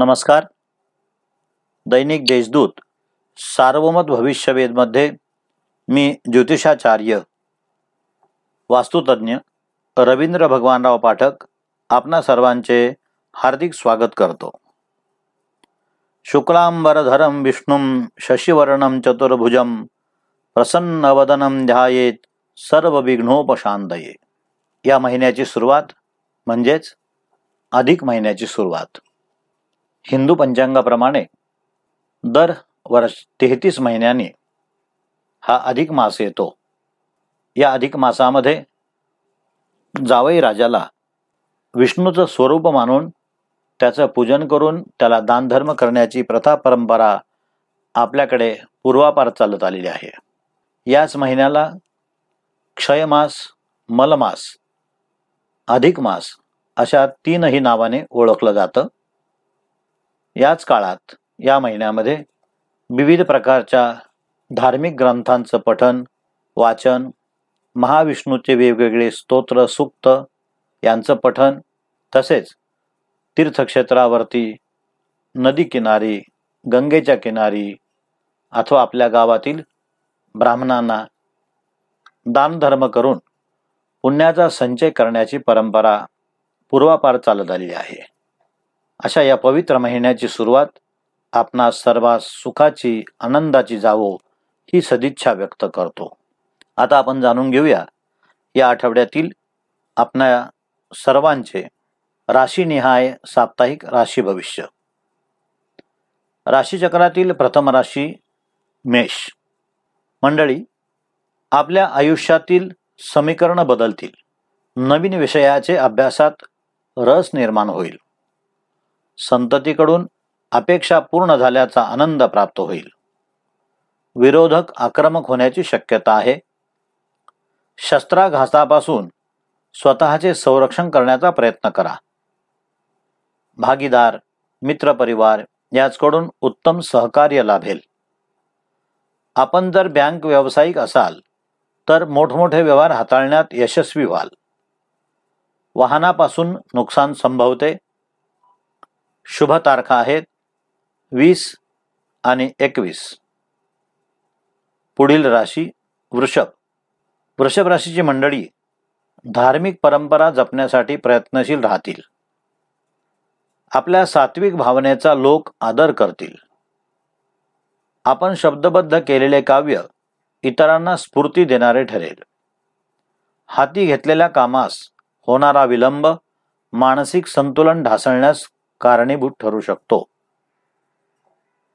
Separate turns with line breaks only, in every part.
नमस्कार. दैनिक देशदूत सार्वमत भविष्यवेदमध्ये मी ज्योतिषाचार्य वास्तुतज्ञ रवींद्र भगवानराव पाठक आपणा सर्वांचे हार्दिक स्वागत करतो. शुक्लांबरधरम विष्णुम शशिवर्णम चतुर्भुजम प्रसन्नवदनम ध्यायेत सर्व विघ्नोपशांतये या महिन्याची सुरुवात म्हणजेच अधिक महिन्याची सुरुवात. हिंदू पंचांगाप्रमाणे दर वर्ष तेहतीस महिन्यांनी हा अधिक मास येतो. या अधिक मासामध्ये जावई राजाला विष्णूचं स्वरूप मानून त्याचं पूजन करून त्याला दानधर्म करण्याची प्रथा परंपरा आपल्याकडे पूर्वापार चालत आलेली आहे. याच महिन्याला क्षयमास मलमास अधिक मास अशा तीनही नावाने ओळखलं जातं. याच काळात या महिन्यामध्ये विविध प्रकारच्या धार्मिक ग्रंथांचं पठन वाचन महाविष्णूचे वेगवेगळे स्तोत्र सुक्त यांचं पठन तसेच तीर्थक्षेत्रावरती नदी किनारी गंगेच्या किनारी अथवा आपल्या गावातील ब्राह्मणांना दानधर्म करून पुण्याचा संचय करण्याची परंपरा पूर्वापार चालत आलेली आहे. अशा या पवित्र महिन्याची सुरुवात आपणा सर्वात सुखाची आनंदाची जावो ही सदिच्छा व्यक्त करतो. आता आपण जाणून घेऊया या आठवड्यातील आपणा सर्वांचे राशीनिहाय साप्ताहिक राशी भविष्य. राशीचक्रातील प्रथम राशी मेष. मंडळी आपल्या आयुष्यातील समीकरण बदलतील. नवीन विषयाचे अभ्यासात रस निर्माण होईल. संततीकडून अपेक्षा पूर्ण झाल्याचा आनंद प्राप्त होईल. विरोधक आक्रमक होण्याची शक्यता आहे. शस्त्राघातापासून स्वतःचे संरक्षण करण्याचा प्रयत्न करा. भागीदार मित्रपरिवार याचकडून उत्तम सहकार्य लाभेल. आपण जर बँक व्यावसायिक असाल तर मोठमोठे व्यवहार हाताळण्यात यशस्वी व्हाल. वाहनापासून नुकसान संभवते. शुभ तारखा आहेत. वीस आणि एकवीस. पुढील राशी वृषभ. वृषभ राशीची मंडळी धार्मिक परंपरा जपण्यासाठी प्रयत्नशील राहतील. आपल्या सात्विक भावनेचा लोक आदर करतील. आपण शब्दबद्ध केलेले काव्य इतरांना स्फूर्ती देणारे ठरेल. हाती घेतलेल्या कामास होणारा विलंब मानसिक संतुलन ढासळण्यास कारणीभूत ठरू शकतो.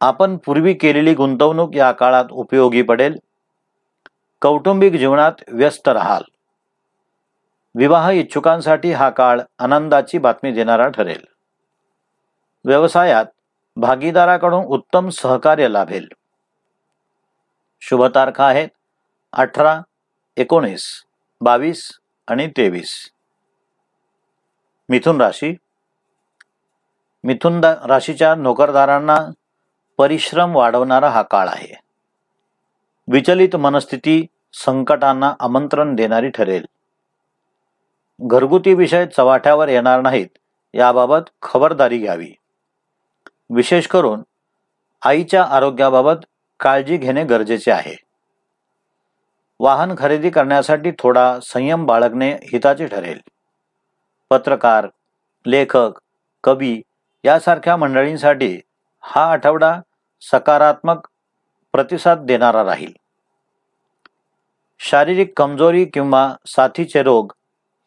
आपण पूर्वी केलेली गुंतवणूक या काळात उपयोगी पडेल. कौटुंबिक जीवनात व्यस्त राहाल. विवाह इच्छुकांसाठी हा काळ आनंदाची बातमी देणारा ठरेल. व्यवसायात भागीदाराकडून उत्तम सहकार्य लाभेल. शुभ तारखा आहेत अठरा एकोणीस बावीस आणि तेवीस. मिथुन राशी मिथुन राशीच्या नोकरदारांना परिश्रम वाढवणारा हा काळ आहे. विचलित मनस्थिती संकटांना आमंत्रण देणारी ठरेल. घरगुती विषय चव्हाट्यावर येणार नाहीत याबाबत खबरदारी घ्यावी. विशेष करून आईच्या आरोग्याबाबत काळजी घेणे गरजेचे आहे. वाहन खरेदी करण्यासाठी थोडा संयम बाळगणे हिताचे ठरेल. पत्रकार लेखक कवी यासारख्या मंडळींसाठी हा आठवडा सकारात्मक प्रतिसाद देणारा राहील. शारीरिक कमजोरी किंवा साथीचे रोग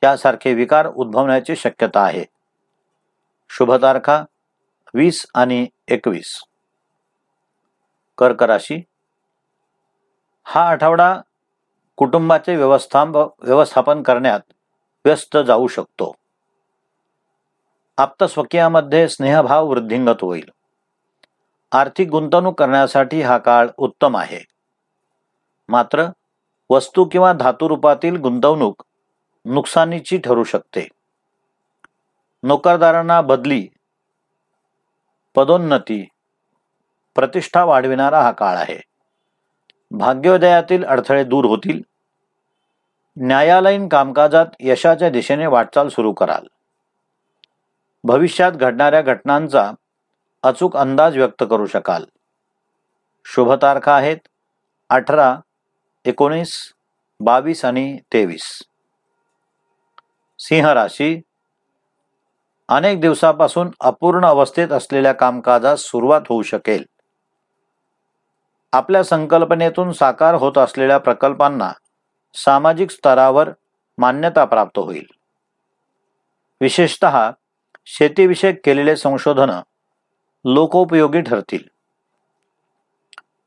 यासारखे विकार उद्भवण्याची शक्यता आहे. शुभ तारखा वीस आणि एकवीस. कर्क राशी. हा आठवडा कुटुंबाचे व्यवस्थाप व्यवस्थापन करण्यात व्यस्त जाऊ शकतो. आप्तस्वकीयामध्ये स्नेहभाव वृद्धिंगत होईल. आर्थिक गुंतवणूक करण्यासाठी हा काळ उत्तम आहे. मात्र वस्तू किंवा धातू रूपातील गुंतवणूक नुकसानीची ठरू शकते. नोकरदारांना बदली पदोन्नती प्रतिष्ठा वाढविणारा हा काळ आहे. भाग्योदयातील अडथळे दूर होतील. न्यायालयीन कामकाजात यशाच्या दिशेने वाटचाल सुरू कराल. भविष्यात घडणाऱ्या घटनांचा अचूक अंदाज व्यक्त करू शकाल. शुभ तारखा आहेत अठरा एकोणीस बावीस आणि तेवीस. सिंह राशी. अनेक दिवसापासून अपूर्ण अवस्थेत असलेल्या कामकाजास सुरुवात होऊ शकेल. आपल्या संकल्पनेतून साकार होत असलेल्या प्रकल्पांना सामाजिक स्तरावर मान्यता प्राप्त होईल. विशेषत शेतीविषयक केलेले संशोधन लोकोपयोगी ठरतील.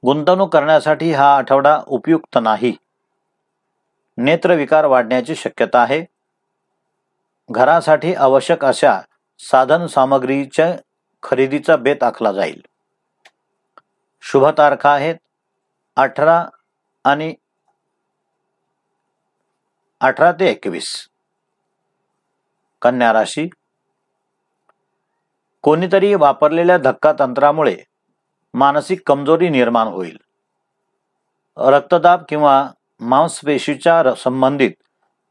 गुंतवणूक करण्यासाठी हा आठवडा उपयुक्त नाही. नेत्रविकार वाढण्याची शक्यता आहे. घरासाठी आवश्यक अशा साधन सामग्रीच्या खरेदीचा बेत आखला जाईल. शुभ तारखा आहेत. अठरा आणि अठरा ते एकवीस. कन्या राशी कोणीतरी वापरलेल्या धक्का तंत्रामुळे मानसिक कमजोरी निर्माण होईल. रक्तदाब किंवा मांसपेशीच्या संबंधित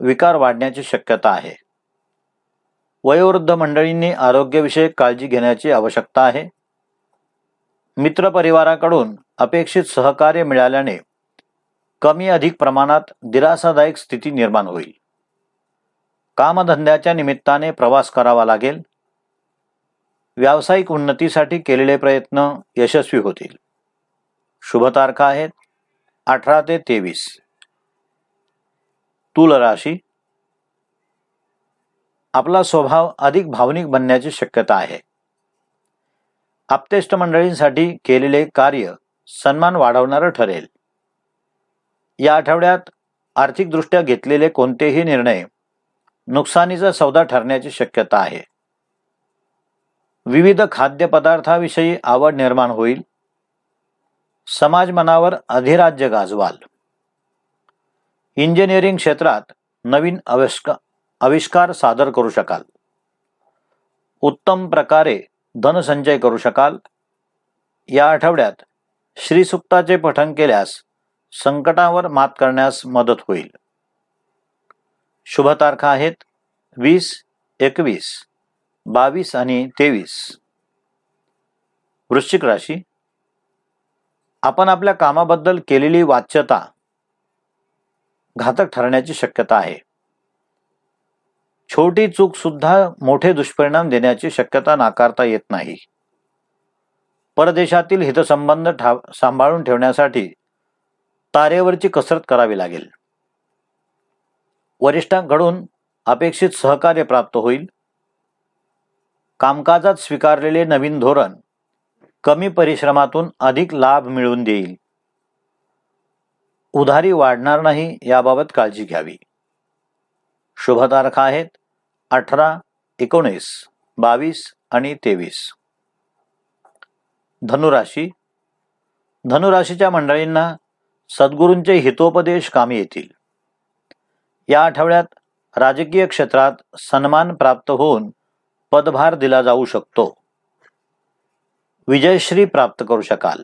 विकार वाढण्याची शक्यता आहे. वयोवृद्ध मंडळींनी आरोग्यविषयक काळजी घेण्याची आवश्यकता आहे. मित्रपरिवाराकडून अपेक्षित सहकार्य मिळाल्याने कमी अधिक प्रमाणात दिलासादायक स्थिती निर्माण होईल. कामधंद्याच्या निमित्ताने प्रवास करावा लागेल. व्यावसायिक उन्नतीसाठी केलेले प्रयत्न यशस्वी होतील. शुभ तारखा आहेत अठरा ते तेवीस. तुल राशी. आपला स्वभाव अधिक भावनिक बनण्याची शक्यता आहे. आप्तेष्ट मंडळींसाठी केलेले कार्य सन्मान वाढवणारं ठरेल. या आठवड्यात आर्थिकदृष्ट्या घेतलेले कोणतेही निर्णय नुकसानीचा सौदा ठरण्याची शक्यता आहे. विविध खाद्यपदार्थाविषयी आवड निर्माण होईल. समाज मनावर अधिराज्य गाजवाल. इंजिनिअरिंग क्षेत्रात नवीन अविष्का आविष्कार सादर करू शकाल. उत्तम प्रकारे धनसंचय करू शकाल. या आठवड्यात श्रीसुक्ताचे पठण केल्यास संकटावर मात करण्यास मदत होईल. शुभ तारखा आहेत. वीस एकवीस. बावीस आणि तेवीस. वृश्चिक राशी. आपण आपल्या कामाबद्दल केलेली वाच्यता घातक ठरण्याची शक्यता आहे. छोटी चूक सुद्धा मोठे दुष्परिणाम देण्याची शक्यता नाकारता येत नाही. परदेशातील हितसंबंध सांभाळून ठेवण्यासाठी तारेवरची कसरत करावी लागेल. वरिष्ठांकडून अपेक्षित सहकार्य प्राप्त होईल. कामकाजात स्वीकारलेले नवीन धोरण कमी परिश्रमातून अधिक लाभ मिळवून देईल. उधारी वाढणार नाही याबाबत काळजी घ्यावी. शुभ तारखा आहेत अठरा एकोणीस बावीस आणि तेवीस. धनुराशी. धनुराशीच्या मंडळींना सद्गुरूंचे हितोपदेश कामी येतील. या आठवड्यात राजकीय क्षेत्रात सन्मान प्राप्त होऊन पदभार दिला जाऊ शकतो. विजयश्री प्राप्त करू शकाल.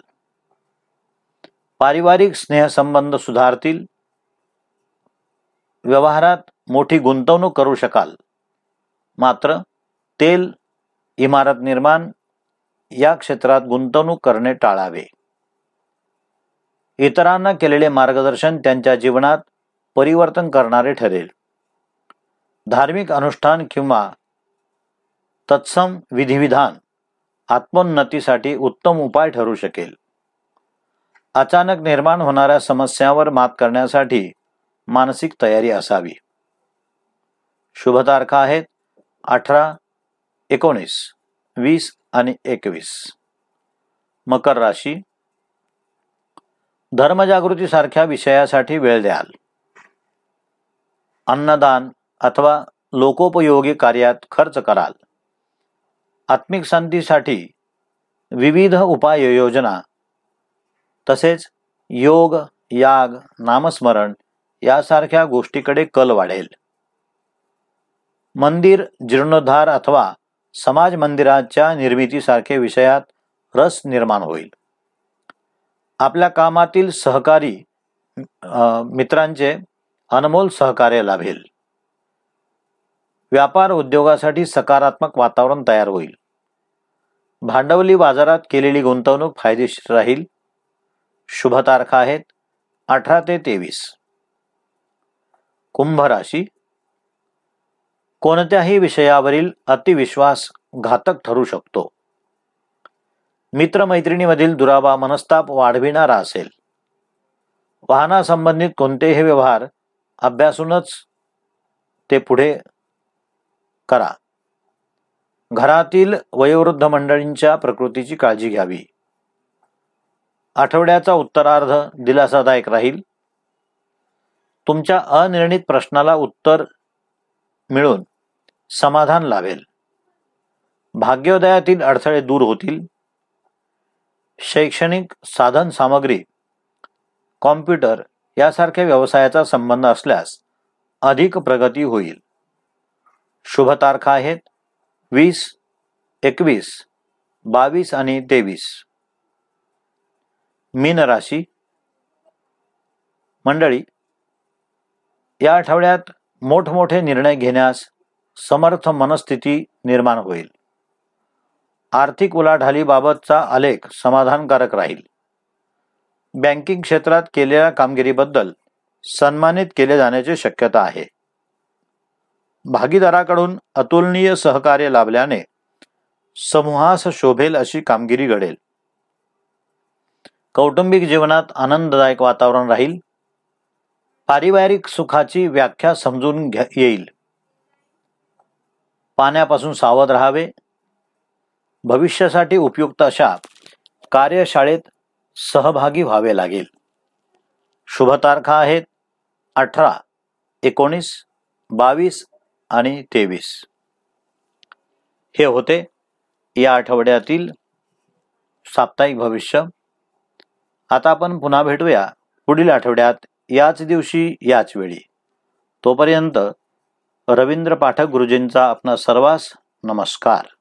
पारिवारिक स्नेहसंबंध सुधारतील. व्यवहारात मोठी गुंतवणूक करू शकाल. मात्र तेल इमारत निर्माण या क्षेत्रात गुंतवणूक करणे टाळावे. इतरांना केलेले मार्गदर्शन त्यांच्या जीवनात परिवर्तन करणारे ठरेल. धार्मिक अनुष्ठान किंवा तत्सम विधिविधान आत्मोन्नतीसाठी उत्तम उपाय ठरू शकेल. अचानक निर्माण होणाऱ्या समस्यांवर मात करण्यासाठी मानसिक तयारी असावी. शुभ तारखा आहेत अठरा एकोणीस वीस आणि एकवीस. मकर राशी. धर्मजागृतीसारख्या विषयासाठी वेळ द्याल. अन्नदान अथवा लोकोपयोगी कार्यात खर्च कराल. आत्मिक शांतीसाठी विविध उपाययोजना तसेच योग याग नामस्मरण यासारख्या गोष्टीकडे कल वाढेल. मंदिर जीर्णोद्धार अथवा समाज मंदिराच्या निर्मितीसारखे विषयात रस निर्माण होईल. आपल्या कामातील सहकारी मित्रांचे अनमोल सहकार्य लाभेल. व्यापार उद्योगासाठी सकारात्मक वातावरण तयार होईल. भांडवली बाजारात केलेली गुंतवणूक फायदेशीर राहील. शुभ तारखा आहेत अठरा ते तेवीस. कुंभ राशी. कोणत्याही विषयावरील अतिविश्वास घातक ठरू शकतो. मित्रमैत्रिणीमधील दुरावा मनस्ताप वाढविणारा असेल. वाहनासंबंधित कोणतेही व्यवहार अभ्यासूनच ते पुढे करा. घरातील वयोवृद्ध मंडळींच्या प्रकृतीची काळजी घ्यावी. आठवड्याचा उत्तरार्ध दिलासादायक राहील. तुमच्या अनिर्णित प्रश्नाला उत्तर मिळून समाधान लावेल भाग्योदयातील अडथळे दूर होतील. शैक्षणिक साधन सामग्री कॉम्प्युटर यासारख्या व्यवसायाचा संबंध असल्यास अधिक प्रगती होईल. शुभ तारखा आहेत. वीस एकवीस बावीस आणि तेवीस. मीन राशी. मंडळी या आठवड्यात मोठमोठे निर्णय घेण्यास समर्थ मनस्थिती निर्माण होईल. आर्थिक उलाढालीबाबतचा आलेख समाधानकारक राहील. बँकिंग क्षेत्रात केलेल्या कामगिरीबद्दल सन्मानित केले जाण्याची शक्यता आहे. भागीदाराकडून अतुलनीय सहकार्य लाभल्याने समूहास शोभेल अशी कामगिरी घडेल. कौटुंबिक जीवनात आनंददायक वातावरण राहील. पारिवारिक सुखाची व्याख्या समजून घ्या येईल. पाण्यापासून सावध राहावे. भविष्यासाठी उपयुक्त अशा कार्यशाळेत सहभागी व्हावे लागेल. शुभ तारखा आहेत अठरा एकोणीस बावीस आणि तेवीस. हे होते या आठवड्यातील साप्ताहिक भविष्य. आता आपण पुन्हा भेटूया पुढील आठवड्यात याच दिवशी याच वेळी. तोपर्यंत रवींद्र पाठक गुरुजींचा आपणा सर्वांस नमस्कार.